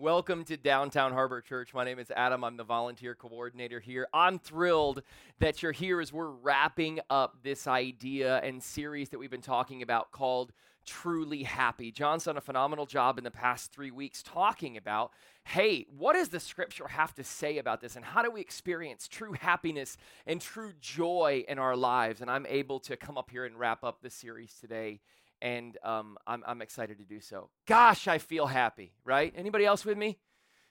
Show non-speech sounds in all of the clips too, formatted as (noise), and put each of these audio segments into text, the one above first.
Welcome to Downtown Harbor Church. My name is Adam. I'm the volunteer coordinator here. I'm thrilled that you're here as we're wrapping up this idea and series that we've been talking about called Truly Happy. John's done a phenomenal job in the past three weeks talking about hey, what does the scripture have to say about this? And how do we experience true happiness and true joy in our lives? And I'm able to come up here and wrap up the series today and um, I'm, I'm excited to do so. Gosh, I feel happy, right? Anybody else with me?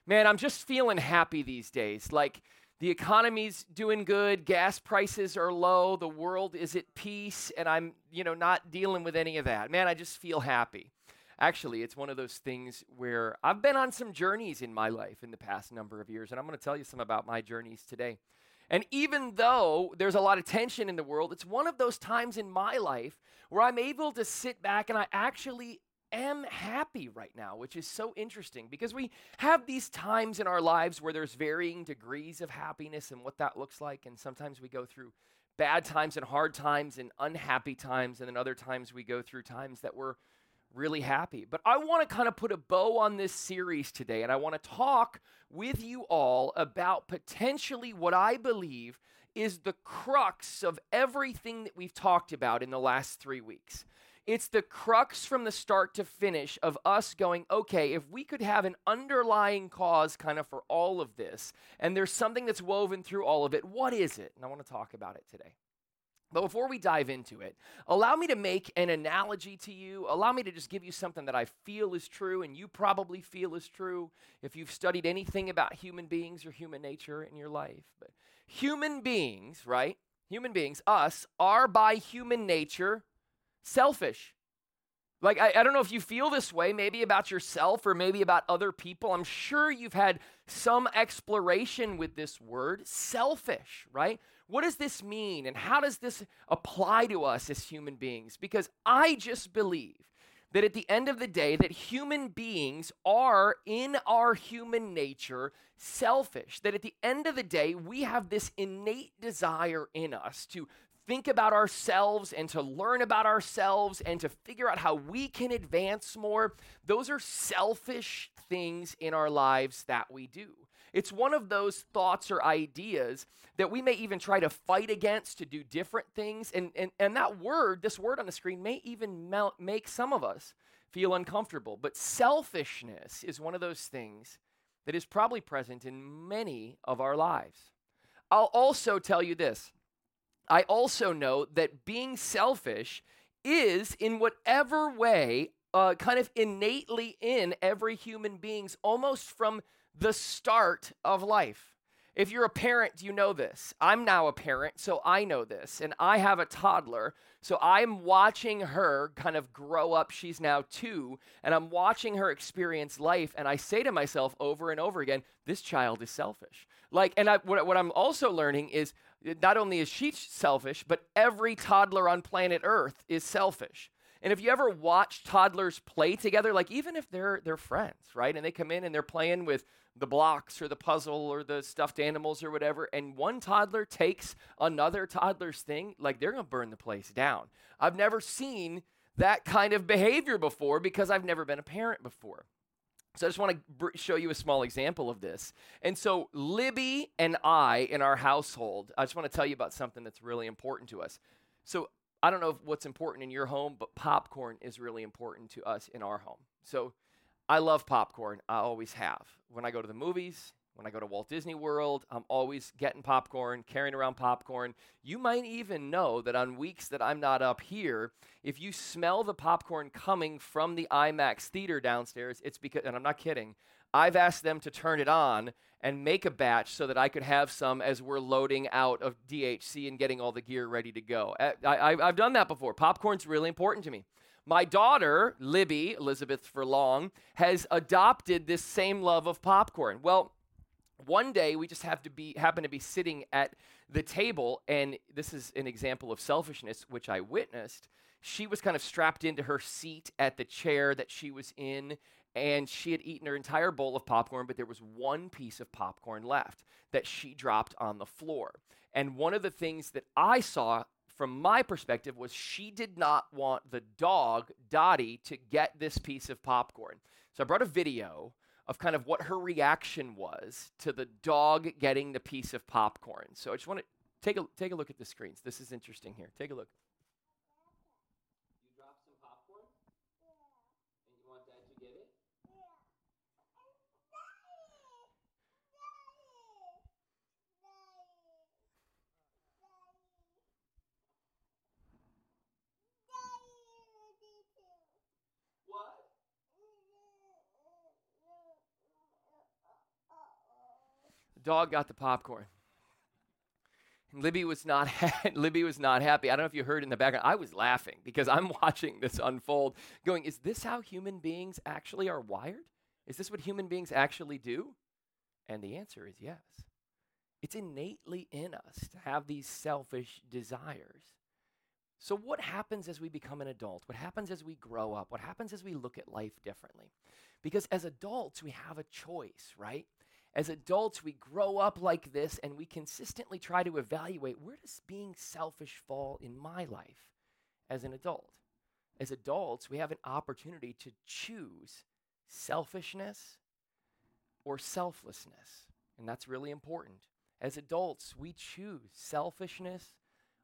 Man, I'm just feeling happy these days. Like the economy's doing good, gas prices are low, the world is at peace, and I'm, you know, not dealing with any of that. Man, I just feel happy. Actually, it's one of those things where I've been on some journeys in my life in the past number of years, and I'm going to tell you some about my journeys today. And even though there's a lot of tension in the world, it's one of those times in my life where I'm able to sit back and I actually am happy right now, which is so interesting because we have these times in our lives where there's varying degrees of happiness and what that looks like. And sometimes we go through bad times and hard times and unhappy times. And then other times we go through times that we're really happy. But I want to kind of put a bow on this series today, and I want to talk with you all about potentially what I believe is the crux of everything that we've talked about in the last three weeks. It's the crux from the start to finish of us going, okay, if we could have an underlying cause kind of for all of this, and there's something that's woven through all of it, what is it? And I want to talk about it today. But before we dive into it, allow me to make an analogy to you. Allow me to just give you something that I feel is true and you probably feel is true if you've studied anything about human beings or human nature in your life. But human beings, right? Human beings, us, are by human nature selfish. Like, I, I, don't know if you feel this way, maybe about yourself or maybe about other people. I'm sure you've had some exploration with this word, selfish, right? What does this mean and how does this apply to us as human beings? Because I just believe that at the end of the day that human beings are in our human nature selfish. That at the end of the day we have this innate desire in us to think about ourselves and to learn about ourselves and to figure out how we can advance more. Those are selfish things in our lives that we do it's one of those thoughts or ideas that we may even try to fight against to do different things. And, and, and that word, this word on the screen, may even melt, make some of us feel uncomfortable. But selfishness is one of those things that is probably present in many of our lives. I'll also tell you this I also know that being selfish is, in whatever way, uh, kind of innately in every human being's almost from the start of life. If you're a parent, you know this. I'm now a parent, so I know this. And I have a toddler, so I'm watching her kind of grow up. She's now two, and I'm watching her experience life. And I say to myself over and over again, this child is selfish. Like, and I, what, what I'm also learning is not only is she selfish, but every toddler on planet Earth is selfish. And if you ever watch toddlers play together, like even if they're they're friends, right? And they come in and they're playing with the blocks or the puzzle or the stuffed animals or whatever, and one toddler takes another toddler's thing, like they're gonna burn the place down. I've never seen that kind of behavior before because I've never been a parent before. So I just want to br- show you a small example of this. And so Libby and I in our household, I just want to tell you about something that's really important to us. So I don't know what's important in your home, but popcorn is really important to us in our home. So I love popcorn. I always have. When I go to the movies, when I go to Walt Disney World, I'm always getting popcorn, carrying around popcorn. You might even know that on weeks that I'm not up here, if you smell the popcorn coming from the IMAX theater downstairs, it's because, and I'm not kidding, I've asked them to turn it on and make a batch so that I could have some as we're loading out of DHC and getting all the gear ready to go. I, have done that before. Popcorn's really important to me. My daughter, Libby, Elizabeth Furlong, has adopted this same love of popcorn. Well, one day we just have to be happen to be sitting at the table, and this is an example of selfishness which I witnessed. She was kind of strapped into her seat at the chair that she was in, and she had eaten her entire bowl of popcorn, but there was one piece of popcorn left that she dropped on the floor. And one of the things that I saw from my perspective was she did not want the dog Dottie to get this piece of popcorn. So I brought a video of kind of what her reaction was to the dog getting the piece of popcorn. So I just want to take a take a look at the screens. This is interesting here. Take a look. You dropped some popcorn? Yeah. And you want dad to get it? What? The dog got the popcorn. And Libby was not (laughs) Libby was not happy. I don't know if you heard in the background. I was laughing because I'm (laughs) watching this unfold, going, "Is this how human beings actually are wired? Is this what human beings actually do?" And the answer is yes. It's innately in us to have these selfish desires. So, what happens as we become an adult? What happens as we grow up? What happens as we look at life differently? Because as adults, we have a choice, right? As adults, we grow up like this and we consistently try to evaluate where does being selfish fall in my life as an adult? As adults, we have an opportunity to choose selfishness or selflessness. And that's really important. As adults, we choose selfishness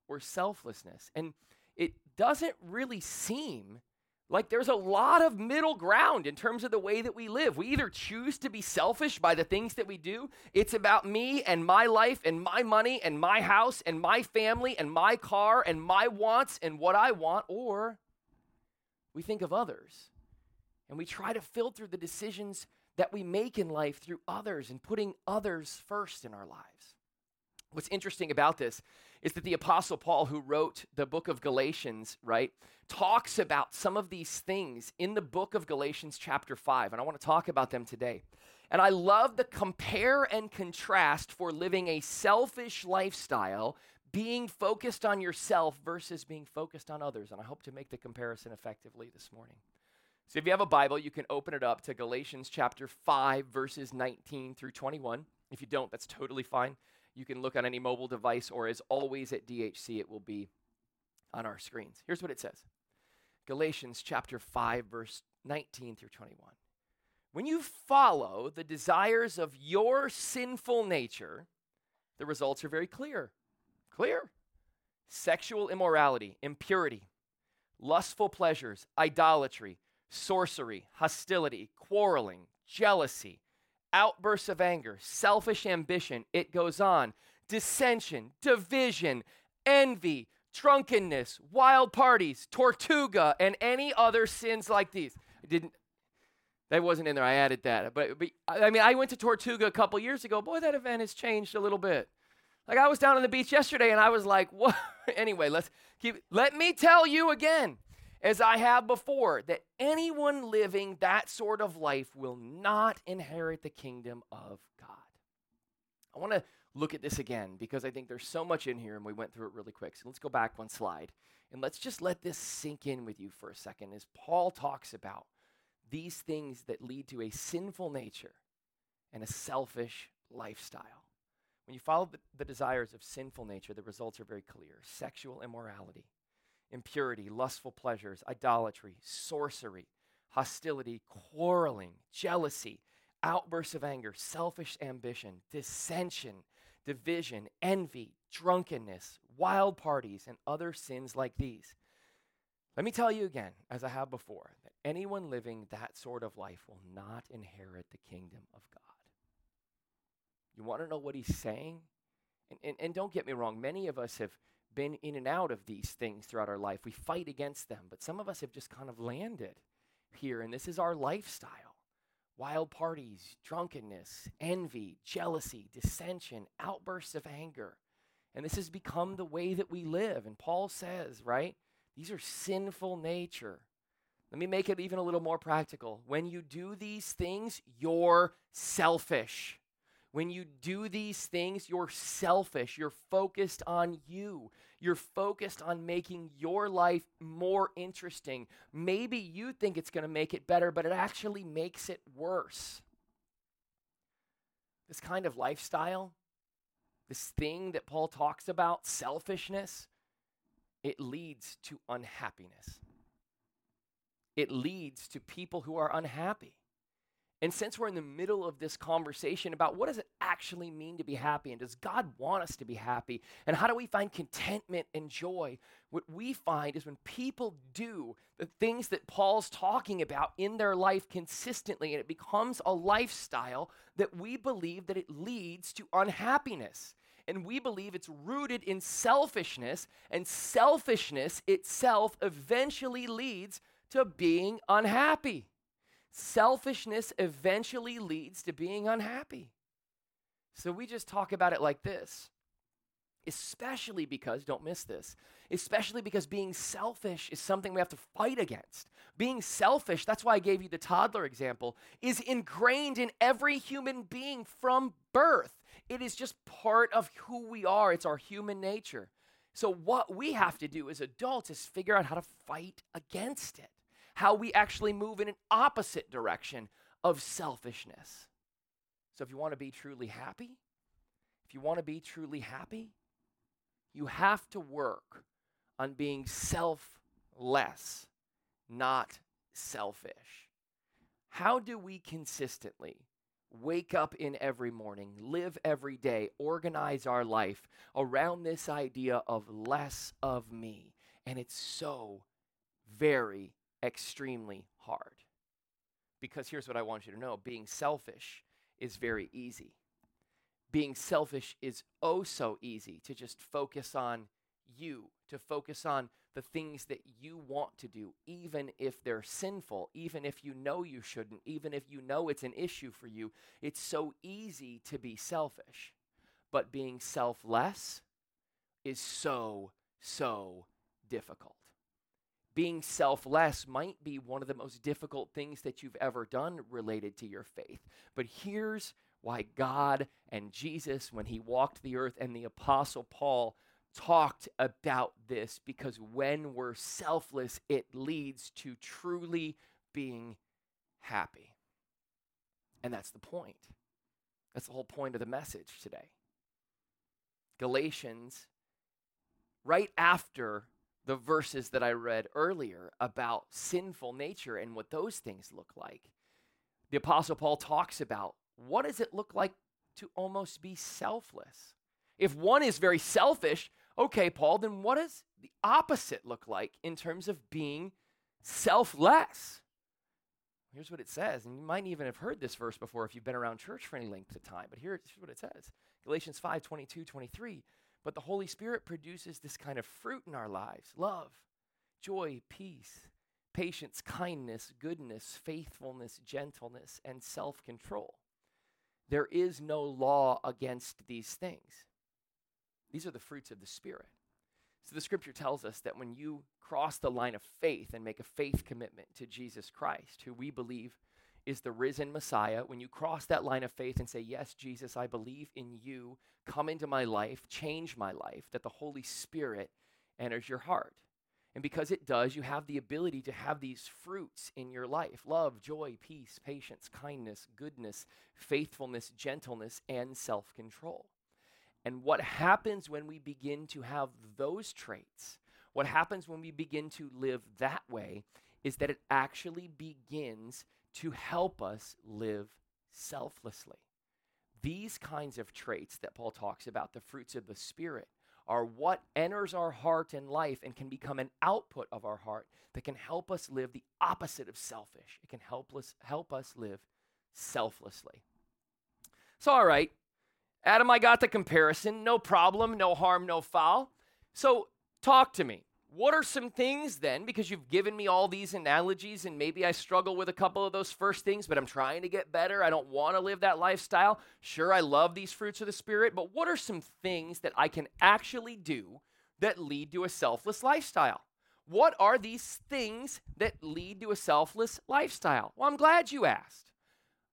or selflessness. And it doesn't really seem like there's a lot of middle ground in terms of the way that we live. We either choose to be selfish by the things that we do, it's about me and my life and my money and my house and my family and my car and my wants and what I want, or we think of others and we try to filter the decisions that we make in life through others and putting others first in our lives. What's interesting about this is that the Apostle Paul, who wrote the book of Galatians, right, talks about some of these things in the book of Galatians, chapter 5. And I want to talk about them today. And I love the compare and contrast for living a selfish lifestyle, being focused on yourself versus being focused on others. And I hope to make the comparison effectively this morning. So if you have a Bible, you can open it up to Galatians chapter 5, verses 19 through 21. If you don't, that's totally fine. You can look on any mobile device, or as always at DHC, it will be on our screens. Here's what it says Galatians chapter 5, verse 19 through 21. When you follow the desires of your sinful nature, the results are very clear. Clear. Sexual immorality, impurity, lustful pleasures, idolatry, sorcery, hostility, quarreling, jealousy outbursts of anger, selfish ambition. It goes on. Dissension, division, envy, drunkenness, wild parties, tortuga, and any other sins like these. I didn't. That wasn't in there. I added that. But, but I mean, I went to Tortuga a couple years ago. Boy, that event has changed a little bit. Like I was down on the beach yesterday, and I was like, (laughs) "What?" anyway, let's keep. Let me tell you again as I have before, that anyone living that sort of life will not inherit the kingdom of God. I want to look at this again because I think there's so much in here and we went through it really quick. So let's go back one slide and let's just let this sink in with you for a second as Paul talks about these things that lead to a sinful nature and a selfish lifestyle. When you follow the, the desires of sinful nature, the results are very clear sexual immorality impurity, lustful pleasures, idolatry, sorcery, hostility, quarreling, jealousy, outbursts of anger, selfish ambition, dissension, division, envy, drunkenness, wild parties, and other sins like these. Let me tell you again, as I have before, that anyone living that sort of life will not inherit the kingdom of God. You want to know what he's saying? And, and, and don't get me wrong, many of us have been in and out of these things throughout our life. We fight against them, but some of us have just kind of landed here, and this is our lifestyle wild parties, drunkenness, envy, jealousy, dissension, outbursts of anger. And this has become the way that we live. And Paul says, right? These are sinful nature. Let me make it even a little more practical. When you do these things, you're selfish. When you do these things, you're selfish. You're focused on you. You're focused on making your life more interesting. Maybe you think it's going to make it better, but it actually makes it worse. This kind of lifestyle, this thing that Paul talks about, selfishness, it leads to unhappiness. It leads to people who are unhappy. And since we're in the middle of this conversation about what does it actually mean to be happy and does God want us to be happy and how do we find contentment and joy, what we find is when people do the things that Paul's talking about in their life consistently and it becomes a lifestyle that we believe that it leads to unhappiness. And we believe it's rooted in selfishness, and selfishness itself eventually leads to being unhappy selfishness eventually leads to being unhappy. So we just talk about it like this. Especially because, don't miss this, especially because being selfish is something we have to fight against. Being selfish, that's why I gave you the toddler example, is ingrained in every human being from birth. It is just part of who we are, it's our human nature. So, what we have to do as adults is figure out how to fight against it how we actually move in an opposite direction of selfishness. So, if you want to be truly happy, if you want to be truly happy, you have to work on being selfless, not selfish. How do we consistently wake up in every morning, live every day, organize our life around this idea of less of me? And it's so very extremely hard. Because here's what I want you to know being selfish is very easy. Being selfish is oh so easy to just focus on you, to focus on the things that you want to do, even if they're sinful, even if you know you shouldn't, even if you know it's an issue for you. It's so easy to be selfish. But being selfless is so, so difficult being selfless might be one of the most difficult things that you've ever done related to your faith. But here's why God and Jesus, when he walked the earth, and the Apostle Paul talked about this, because when we're selfless, it leads to truly being happy. And that's the point. That's the whole point of the message today. Galatians, right after the verses that I read earlier about sinful nature and what those things look like. The Apostle Paul talks about what does it look like to almost be selfless? If one is very selfish, okay, Paul, then what does the opposite look like in terms of being selfless? Here's what it says, and you might even have heard this verse before if you've been around church for any length of time, but here's what it says Galatians 5 22, 23. But the Holy Spirit produces this kind of fruit in our lives love, joy, peace, patience, kindness, goodness, faithfulness, gentleness, and self control. There is no law against these things. These are the fruits of the Spirit. So the scripture tells us that when you cross the line of faith and make a faith commitment to Jesus Christ, who we believe is the risen Messiah, when you cross that line of faith and say, Yes, Jesus, I believe in you, come into my life, change my life, that the Holy Spirit enters your heart. And because it does, you have the ability to have these fruits in your life love, joy, peace, patience, kindness, goodness, faithfulness, gentleness, and self control. And what happens when we begin to have those traits, what happens when we begin to live that way, is that it actually begins to help us live selflessly. These kinds of traits that Paul talks about, the fruits of the Spirit, are what enters our heart and life and can become an output of our heart that can help us live the opposite of selfish. It can help us, help us live selflessly. So, all right, Adam, I got the comparison. No problem, no harm, no foul. So, talk to me. What are some things then? Because you've given me all these analogies, and maybe I struggle with a couple of those first things, but I'm trying to get better. I don't want to live that lifestyle. Sure, I love these fruits of the Spirit, but what are some things that I can actually do that lead to a selfless lifestyle? What are these things that lead to a selfless lifestyle? Well, I'm glad you asked.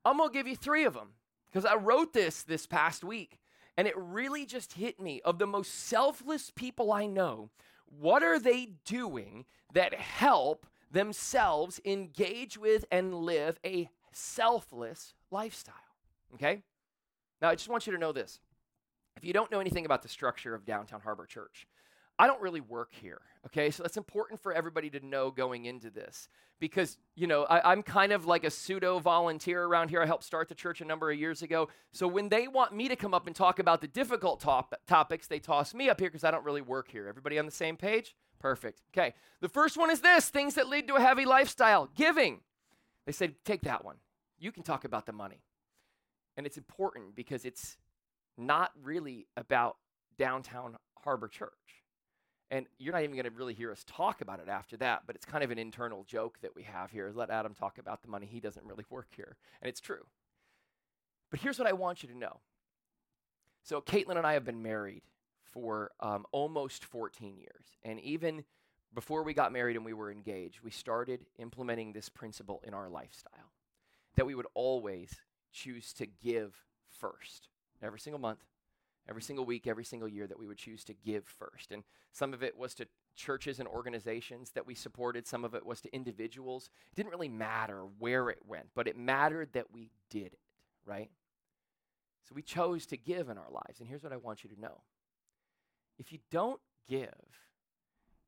I'm going to give you three of them because I wrote this this past week, and it really just hit me. Of the most selfless people I know, what are they doing that help themselves engage with and live a selfless lifestyle? Okay? Now, I just want you to know this. If you don't know anything about the structure of Downtown Harbor Church, I don't really work here. Okay, so that's important for everybody to know going into this because, you know, I, am kind of like a pseudo volunteer around here. I helped start the church a number of years ago. So when they want me to come up and talk about the difficult top- topics, they toss me up here because I don't really work here. Everybody on the same page? Perfect. Okay, the first one is this things that lead to a heavy lifestyle giving. They said, take that one. You can talk about the money. And it's important because it's not really about downtown Harbor Church. And you're not even going to really hear us talk about it after that, but it's kind of an internal joke that we have here. Let Adam talk about the money. He doesn't really work here. And it's true. But here's what I want you to know. So, Caitlin and I have been married for um, almost 14 years. And even before we got married and we were engaged, we started implementing this principle in our lifestyle that we would always choose to give first every single month every single week, every single year that we would choose to give first. And some of it was to churches and organizations that we supported, some of it was to individuals. It didn't really matter where it went, but it mattered that we did it, right? So we chose to give in our lives. And here's what I want you to know if you don't give,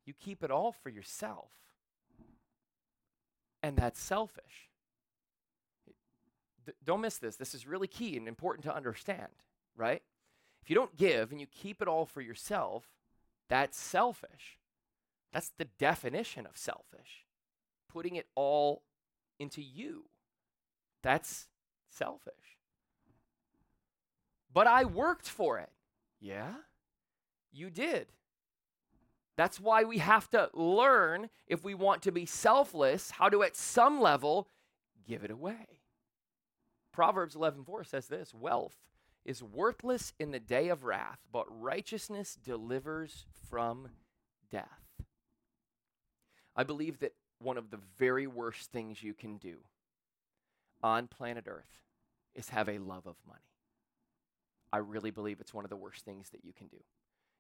you keep it all for yourself. And that's selfish. D- don't miss this. This is really key and important to understand, right? If you don't give and you keep it all for yourself, that's selfish. That's the definition of selfish. Putting it all into you. That's selfish. But I worked for it. Yeah, you did. That's why we have to learn, if we want to be selfless, how to, at some level, give it away. Proverbs 11:4 says this Wealth is worthless in the day of wrath, but righteousness delivers from death. I believe that one of the very worst things you can do on planet Earth is have a love of money. I really believe it's one of the worst things that you can do.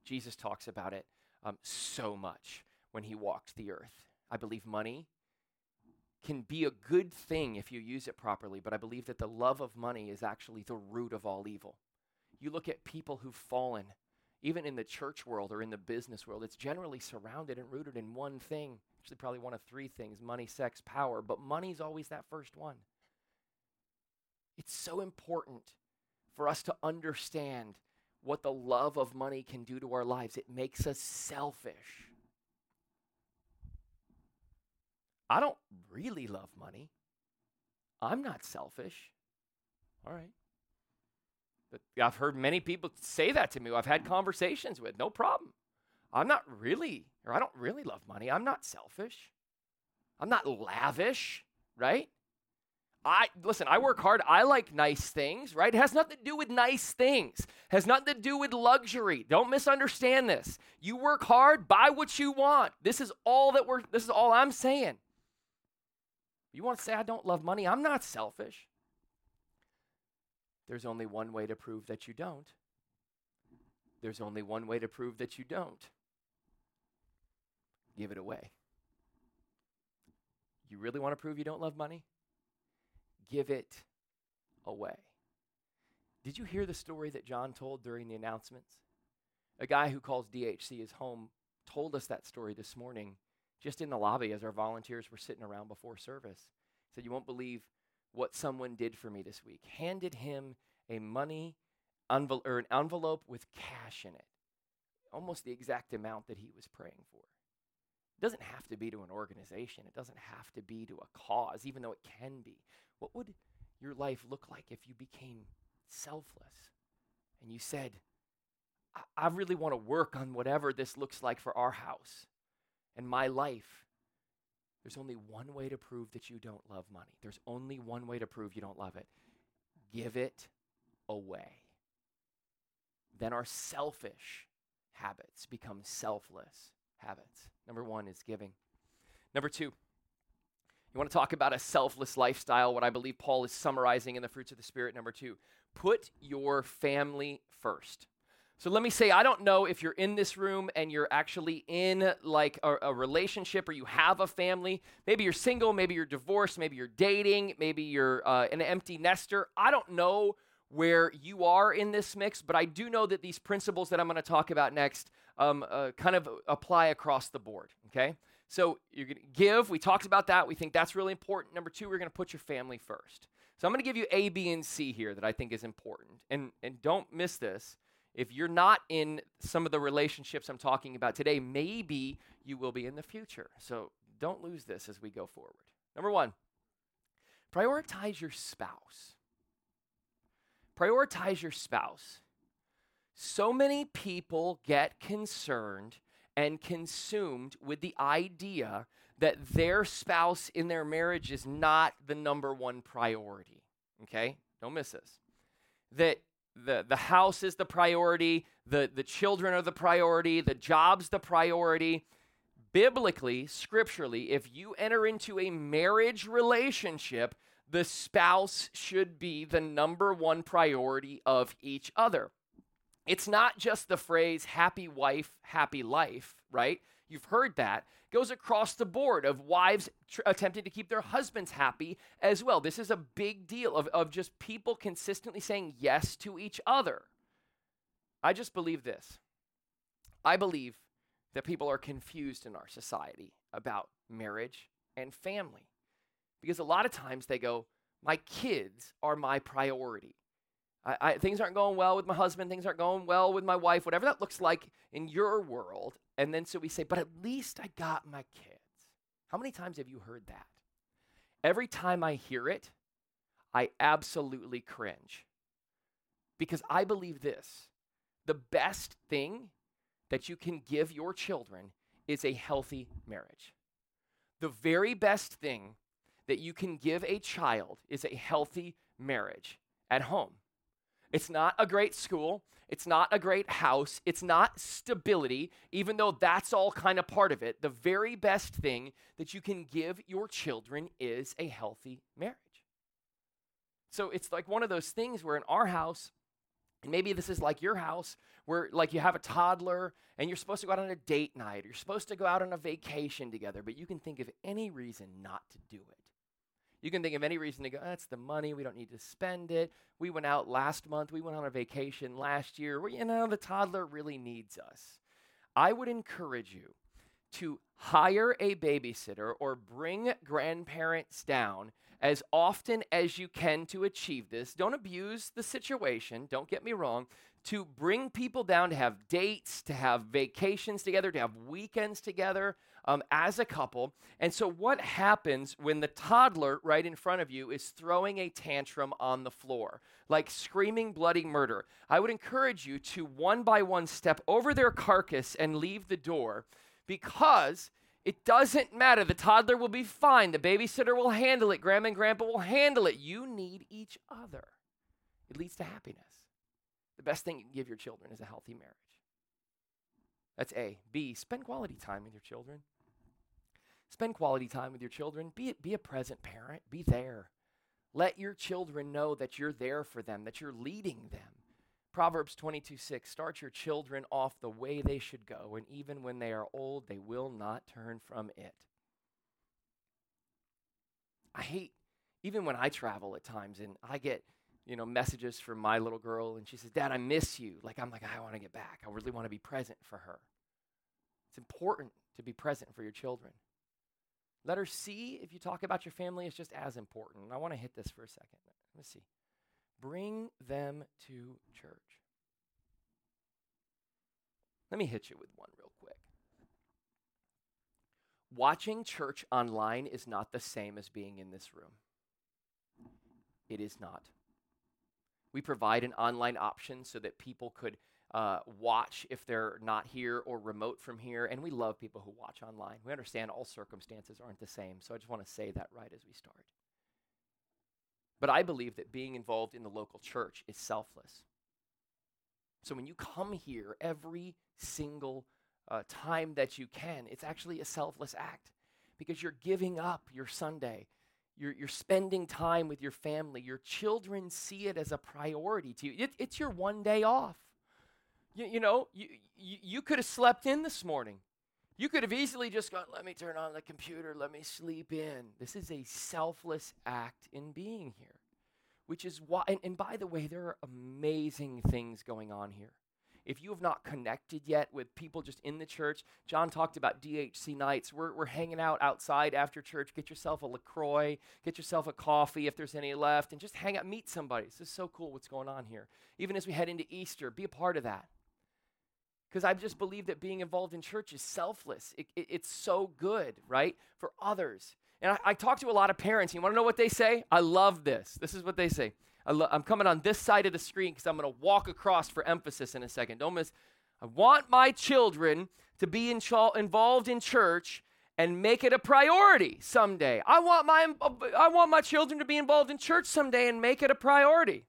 Jesus talks about it um, so much when he walked the earth. I believe money can be a good thing if you use it properly, but I believe that the love of money is actually the root of all evil. You look at people who've fallen, even in the church world or in the business world, it's generally surrounded and rooted in one thing. Actually, probably one of three things money, sex, power, but money's always that first one. It's so important for us to understand what the love of money can do to our lives. It makes us selfish. I don't really love money. I'm not selfish. All right. But I've heard many people say that to me. I've had conversations with, no problem. I'm not really, or I don't really love money. I'm not selfish. I'm not lavish, right? I listen, I work hard. I like nice things, right? It has nothing to do with nice things. It has nothing to do with luxury. Don't misunderstand this. You work hard, buy what you want. This is all that we're this is all I'm saying. You want to say I don't love money? I'm not selfish. There's only one way to prove that you don't. There's only one way to prove that you don't. Give it away. You really want to prove you don't love money? Give it away. Did you hear the story that John told during the announcements? A guy who calls DHC his home told us that story this morning just in the lobby as our volunteers were sitting around before service. He Said, You won't believe what someone did for me this week. Handed him a money envelope or an envelope with cash in it. Almost the exact amount that he was praying for. It doesn't have to be to an organization. It doesn't have to be to a cause, even though it can be. What would your life look like if you became selfless and you said, I, I really want to work on whatever this looks like for our house? And my life, there's only one way to prove that you don't love money. There's only one way to prove you don't love it give it away. Then our selfish habits become selfless habits. Number one is giving. Number two, you want to talk about a selfless lifestyle, what I believe Paul is summarizing in the fruits of the Spirit. Number two, put your family first. So let me say, I don't know if you're in this room and you're actually in like a, a, relationship or you have a family. Maybe you're single, maybe you're divorced, maybe you're dating, maybe you're uh, an empty nester. I don't know where you are in this mix, but I do know that these principles that I'm going to talk about next um, uh, kind of apply across the board, okay? So you're going to give. We talked about that. We think that's really important. Number two, we're going to put your family first. So I'm going to give you A, B, and C here that I think is important. And, and don't miss this. If you're not in some of the relationships I'm talking about today, maybe you will be in the future. So don't lose this as we go forward. Number one, prioritize your spouse. Prioritize your spouse. So many people get concerned and consumed with the idea that their spouse in their marriage is not the number one priority. Okay? Don't miss this. That the, the house is the priority, the, the children are the priority, the job's the priority. Biblically, scripturally, if you enter into a marriage relationship, the spouse should be the number one priority of each other. It's not just the phrase happy wife, happy life, right? You've heard that. Goes across the board of wives tr- attempting to keep their husbands happy as well. This is a big deal of, of just people consistently saying yes to each other. I just believe this. I believe that people are confused in our society about marriage and family. Because a lot of times they go, my kids are my priority. I, I, things aren't going well with my husband, things aren't going well with my wife, whatever that looks like in your world. And then so we say, but at least I got my kids. How many times have you heard that? Every time I hear it, I absolutely cringe. Because I believe this the best thing that you can give your children is a healthy marriage. The very best thing that you can give a child is a healthy marriage at home. It's not a great school. It's not a great house. It's not stability, even though that's all kind of part of it. The very best thing that you can give your children is a healthy marriage. So it's like one of those things where in our house, and maybe this is like your house, where like you have a toddler and you're supposed to go out on a date night, or you're supposed to go out on a vacation together, but you can think of any reason not to do it. You can think of any reason to go, that's the money. We don't need to spend it. We went out last month. We went on a vacation last year. Well, you know, the toddler really needs us. I would encourage you to hire a babysitter or bring grandparents down as often as you can to achieve this. Don't abuse the situation, don't get me wrong. To bring people down to have dates, to have vacations together, to have weekends together um, as a couple. And so, what happens when the toddler right in front of you is throwing a tantrum on the floor, like screaming bloody murder? I would encourage you to one by one step over their carcass and leave the door because it doesn't matter. The toddler will be fine. The babysitter will handle it. Grandma and grandpa will handle it. You need each other. It leads to happiness. The best thing you can give your children is a healthy marriage. That's A. B. Spend quality time with your children. Spend quality time with your children. Be, be a present parent. Be there. Let your children know that you're there for them, that you're leading them. Proverbs 22 6 Start your children off the way they should go, and even when they are old, they will not turn from it. I hate, even when I travel at times, and I get you know, messages from my little girl, and she says, Dad, I miss you. Like, I'm like, I want to get back. I really want to be present for her. It's important to be present for your children. Let C, if you talk about your family is just as important. I want to hit this for a second. Let me see. Bring them to church. Let me hit you with one real quick. Watching church online is not the same as being in this room. It is not. We provide an online option so that people could uh, watch if they're not here or remote from here. And we love people who watch online. We understand all circumstances aren't the same. So I just want to say that right as we start. But I believe that being involved in the local church is selfless. So when you come here every single uh, time that you can, it's actually a selfless act because you're giving up your Sunday you're, you're spending time with your family. Your children see it as a priority to you. It, it's your one day off. You, you know, you, you, you could have slept in this morning. You could have easily just gone, let me turn on the computer, let me sleep in. This is a selfless act in being here. which is why, and, and by the way, there are amazing things going on here. If you have not connected yet with people just in the church, John talked about DHC nights. We're, we're hanging out outside after church. Get yourself a LaCroix, get yourself a coffee if there's any left, and just hang out, meet somebody. This is so cool what's going on here. Even as we head into Easter, be a part of that. Because I just believe that being involved in church is selfless. It, it, it's so good, right? For others. And I, I talk to a lot of parents. You want to know what they say? I love this. This is what they say. I am coming on this side of the screen because I'm going to walk across for emphasis in a second. Don't miss. I want my children to be in ch- involved in church and make it a priority someday. I want my I want my children to be involved in church someday and make it a priority.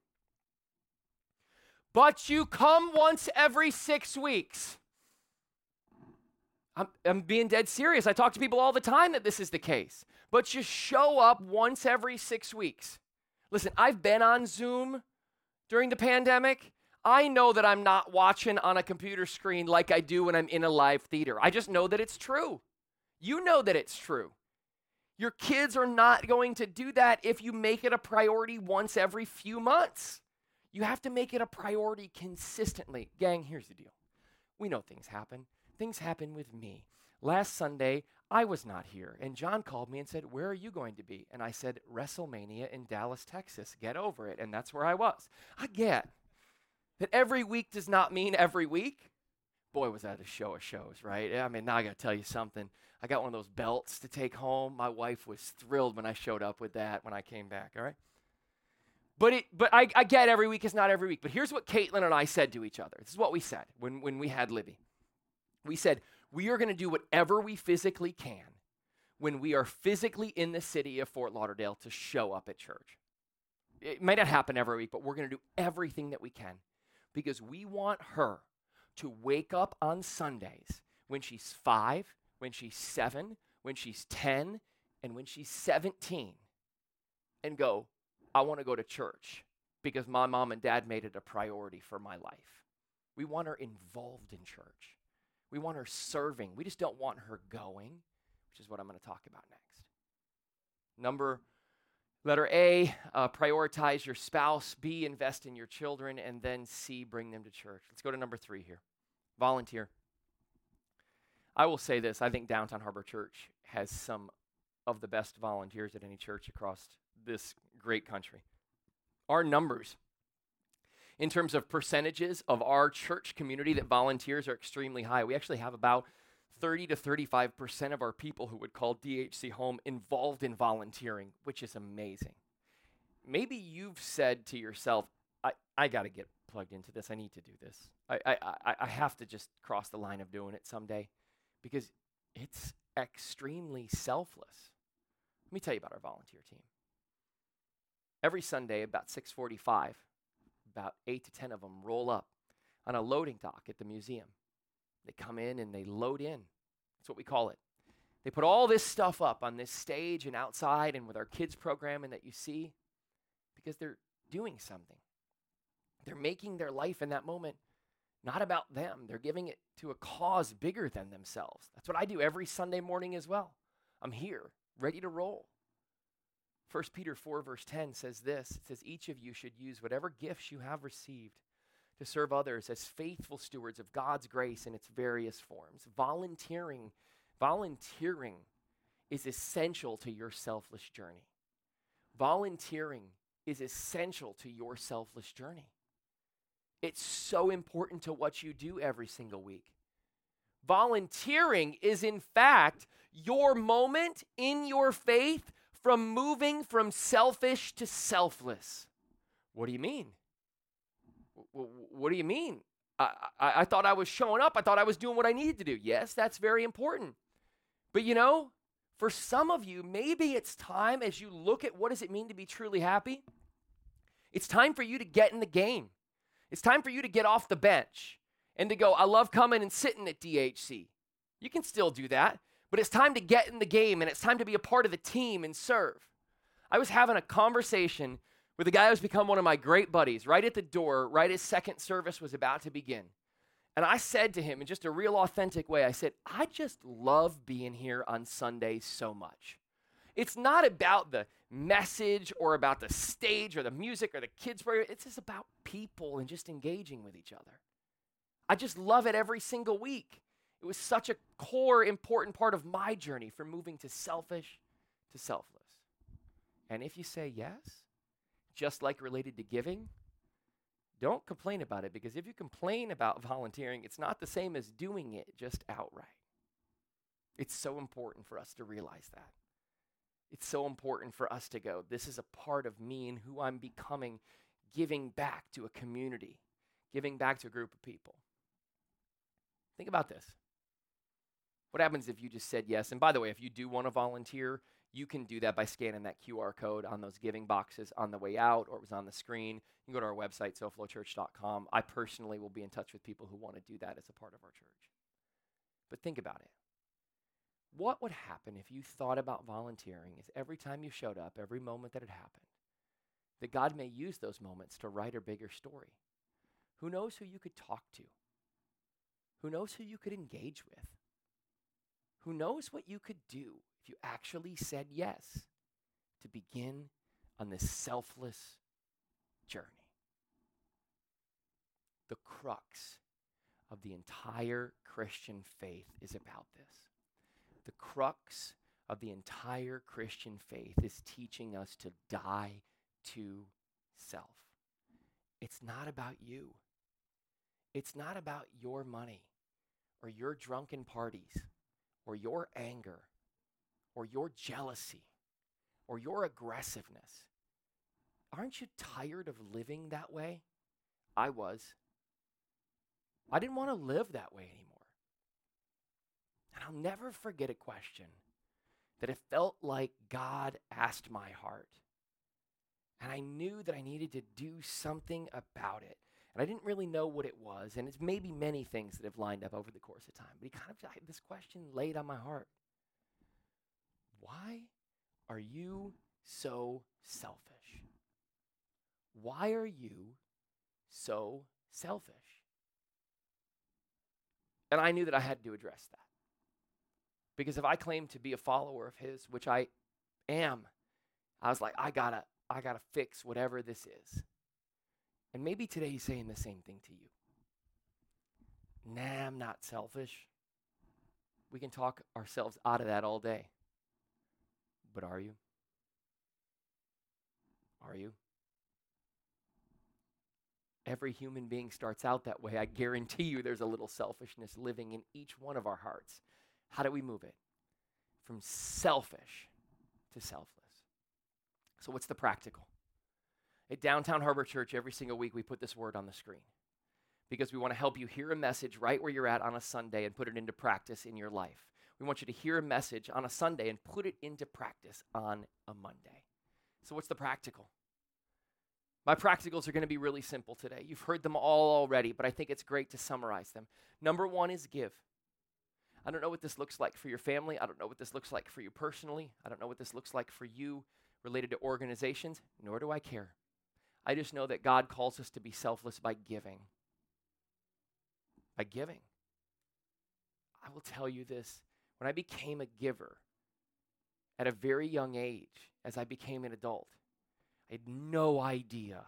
But you come once every 6 weeks. I'm, I'm being dead serious. I talk to people all the time that this is the case. But you show up once every 6 weeks. Listen, I've been on Zoom during the pandemic. I know that I'm not watching on a computer screen like I do when I'm in a live theater. I just know that it's true. You know that it's true. Your kids are not going to do that if you make it a priority once every few months. You have to make it a priority consistently. Gang, here's the deal. We know things happen. Things happen with me. Last Sunday, I was not here. And John called me and said, Where are you going to be? And I said, WrestleMania in Dallas, Texas. Get over it. And that's where I was. I get that every week does not mean every week. Boy, was that a show of shows, right? I mean, now I got to tell you something. I got one of those belts to take home. My wife was thrilled when I showed up with that when I came back, all right? But, it, but I, I get every week is not every week. But here's what Caitlin and I said to each other. This is what we said when, when we had Libby. We said, we are going to do whatever we physically can when we are physically in the city of Fort Lauderdale to show up at church. It may not happen every week, but we're going to do everything that we can because we want her to wake up on Sundays when she's five, when she's seven, when she's 10, and when she's 17 and go, I want to go to church because my mom and dad made it a priority for my life. We want her involved in church. We want her serving. We just don't want her going, which is what I'm going to talk about next. Number letter A, uh, prioritize your spouse. B, invest in your children. And then C, bring them to church. Let's go to number three here volunteer. I will say this I think Downtown Harbor Church has some of the best volunteers at any church across this great country. Our numbers in terms of percentages of our church community that volunteers are extremely high. We actually have about 30 to 35% of our people who would call DHC home involved in volunteering, which is amazing. Maybe you've said to yourself, I, I got to get plugged into this. I need to do this. I, I, I, I have to just cross the line of doing it someday because it's extremely selfless. Let me tell you about our volunteer team. Every Sunday about 645, about eight to 10 of them roll up on a loading dock at the museum. They come in and they load in. That's what we call it. They put all this stuff up on this stage and outside and with our kids program and that you see because they're doing something. They're making their life in that moment not about them. They're giving it to a cause bigger than themselves. That's what I do every Sunday morning as well. I'm here, ready to roll. 1 Peter 4, verse 10 says this It says, Each of you should use whatever gifts you have received to serve others as faithful stewards of God's grace in its various forms. Volunteering, volunteering is essential to your selfless journey. Volunteering is essential to your selfless journey. It's so important to what you do every single week. Volunteering is, in fact, your moment in your faith from moving from selfish to selfless. What do you mean? What do you mean? I, I, I, thought I was showing up. I thought I was doing what I needed to do. Yes, that's very important. But you know, for some of you, maybe it's time as you look at what does it mean to be truly happy? It's time for you to get in the game. It's time for you to get off the bench and to go, I love coming and sitting at DHC. You can still do that. But it's time to get in the game and it's time to be a part of the team and serve. I was having a conversation with a guy who's become one of my great buddies right at the door, right as second service was about to begin. And I said to him in just a real authentic way, I said, I just love being here on Sundays so much. It's not about the message or about the stage or the music or the kids. It's just about people and just engaging with each other. I just love it every single week. It was such a core, important part of my journey from moving to selfish to selfless. And if you say yes, just like related to giving, don't complain about it because if you complain about (laughs) volunteering, it's not the same as doing it just outright. It's so important for us to realize that. It's so important for us to go, this is a part of me and who I'm becoming, giving back to a community, giving back to a group of people. Think about this. What happens if you just said yes? And by the way, if you do want to volunteer, you can do that by scanning that QR code on those giving boxes on the way out or it was on the screen. You can go to our website, soflowchurch.com. I personally will be in touch with people who want to do that as a part of our church. But think about it. What would happen if you thought about volunteering is every time you showed up, every moment that it happened, that God may use those moments to write a bigger story? Who knows who you could talk to? Who knows who you could engage with? Who knows what you could do if you actually said yes to begin on this selfless journey? The crux of the entire Christian faith is about this. The crux of the entire Christian faith is teaching us to die to self. It's not about you. It's not about your money or your drunken parties or your anger or your jealousy or your aggressiveness. Aren't you tired of living that way? I was. I didn't want to live that way anymore. And I'll never forget a question that it felt like God asked my heart. And I knew that I needed to do something about it. And I didn't really know what it was. And it's maybe many things that have lined up over the course of time. But he kind of had this question laid on my heart Why are you so selfish? Why are you so selfish? And I knew that I had to address that. Because if I claim to be a follower of his, which I am, I was like, I gotta, I gotta fix whatever this is. And maybe today he's saying the same thing to you. Nah, I'm not selfish. We can talk ourselves out of that all day. But are you? Are you? Every human being starts out that way. I guarantee you there's a little selfishness living in each one of our hearts. How do we move it? From selfish to selfless. So, what's the practical? At Downtown Harbor Church, every single week we put this word on the screen because we want to help you hear a message right where you're at on a Sunday and put it into practice in your life. We want you to hear a message on a Sunday and put it into practice on a Monday. So, what's the practical? My practicals are going to be really simple today. You've heard them all already, but I think it's great to summarize them. Number one is give. I don't know what this looks like for your family. I don't know what this looks like for you personally. I don't know what this looks like for you related to organizations, nor do I care. I just know that God calls us to be selfless by giving. By giving. I will tell you this when I became a giver at a very young age, as I became an adult, I had no idea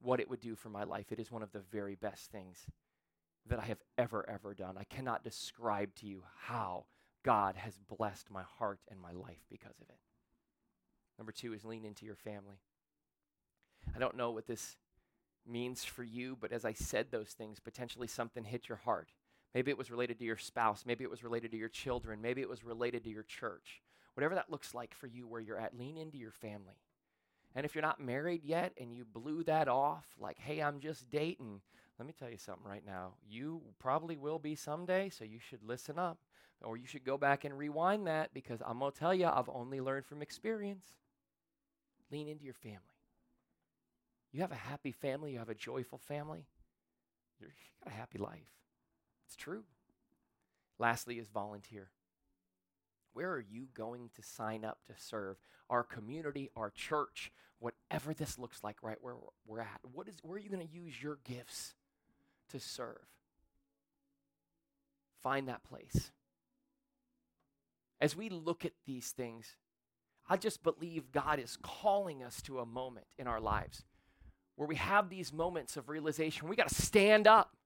what it would do for my life. It is one of the very best things that I have ever, ever done. I cannot describe to you how God has blessed my heart and my life because of it. Number two is lean into your family. I don't know what this means for you, but as I said those things, potentially something hit your heart. Maybe it was related to your spouse. Maybe it was related to your children. Maybe it was related to your church. Whatever that looks like for you, where you're at, lean into your family. And if you're not married yet and you blew that off, like, hey, I'm just dating, let me tell you something right now. You probably will be someday, so you should listen up. Or you should go back and rewind that because I'm going to tell you, I've only learned from experience. Lean into your family. You have a happy family, you have a joyful family, you've got a happy life. It's true. Lastly, is volunteer. Where are you going to sign up to serve our community, our church, whatever this looks like right where we're at? What is, where are you going to use your gifts? to serve. Find that place. As we look at these things, I just believe God is calling us to a moment in our lives where we have these moments of realization. We got to stand up.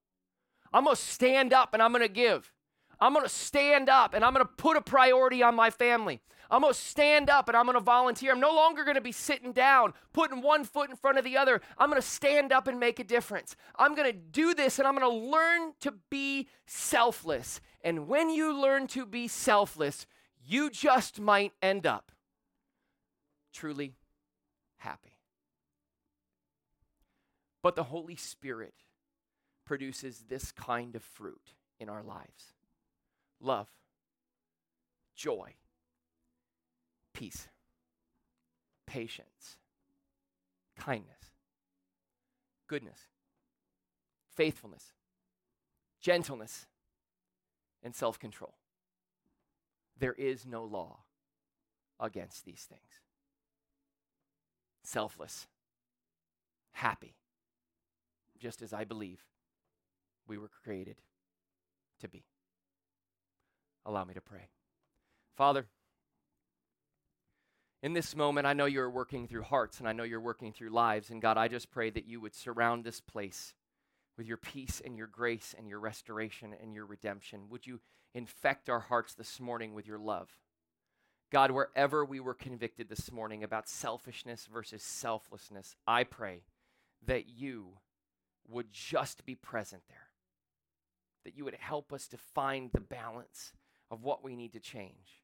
I'm going to stand up and I'm going to give. I'm going to stand up and I'm going to put a priority on my family. I'm going to stand up and I'm going to volunteer. I'm no longer going to be sitting down, putting one foot in front of the other. I'm going to stand up and make a difference. I'm going to do this and I'm going to learn to be selfless. And when you learn to be selfless, you just might end up truly happy. But the Holy Spirit produces this kind of fruit in our lives love, joy, peace, patience, kindness, goodness, faithfulness, gentleness, and self control. There is no law against these things. Selfless, happy, just as I believe we were created to be. Allow me to pray. Father, in this moment, I know you're working through hearts and I know you're working through lives. And God, I just pray that you would surround this place with your peace and your grace and your restoration and your redemption. Would you infect our hearts this morning with your love? God, wherever we were convicted this morning about selfishness versus selflessness, I pray that you would just be present there, that you would help us to find the balance of what we need to change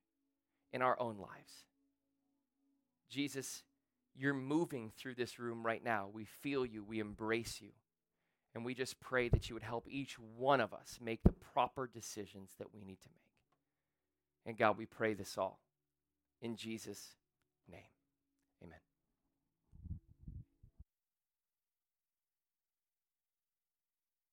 in our own lives. Jesus, you're moving through this room right now. We feel you, we embrace you. And we just pray that you would help each one of us make the proper decisions that we need to make. And God, we pray this all in Jesus'.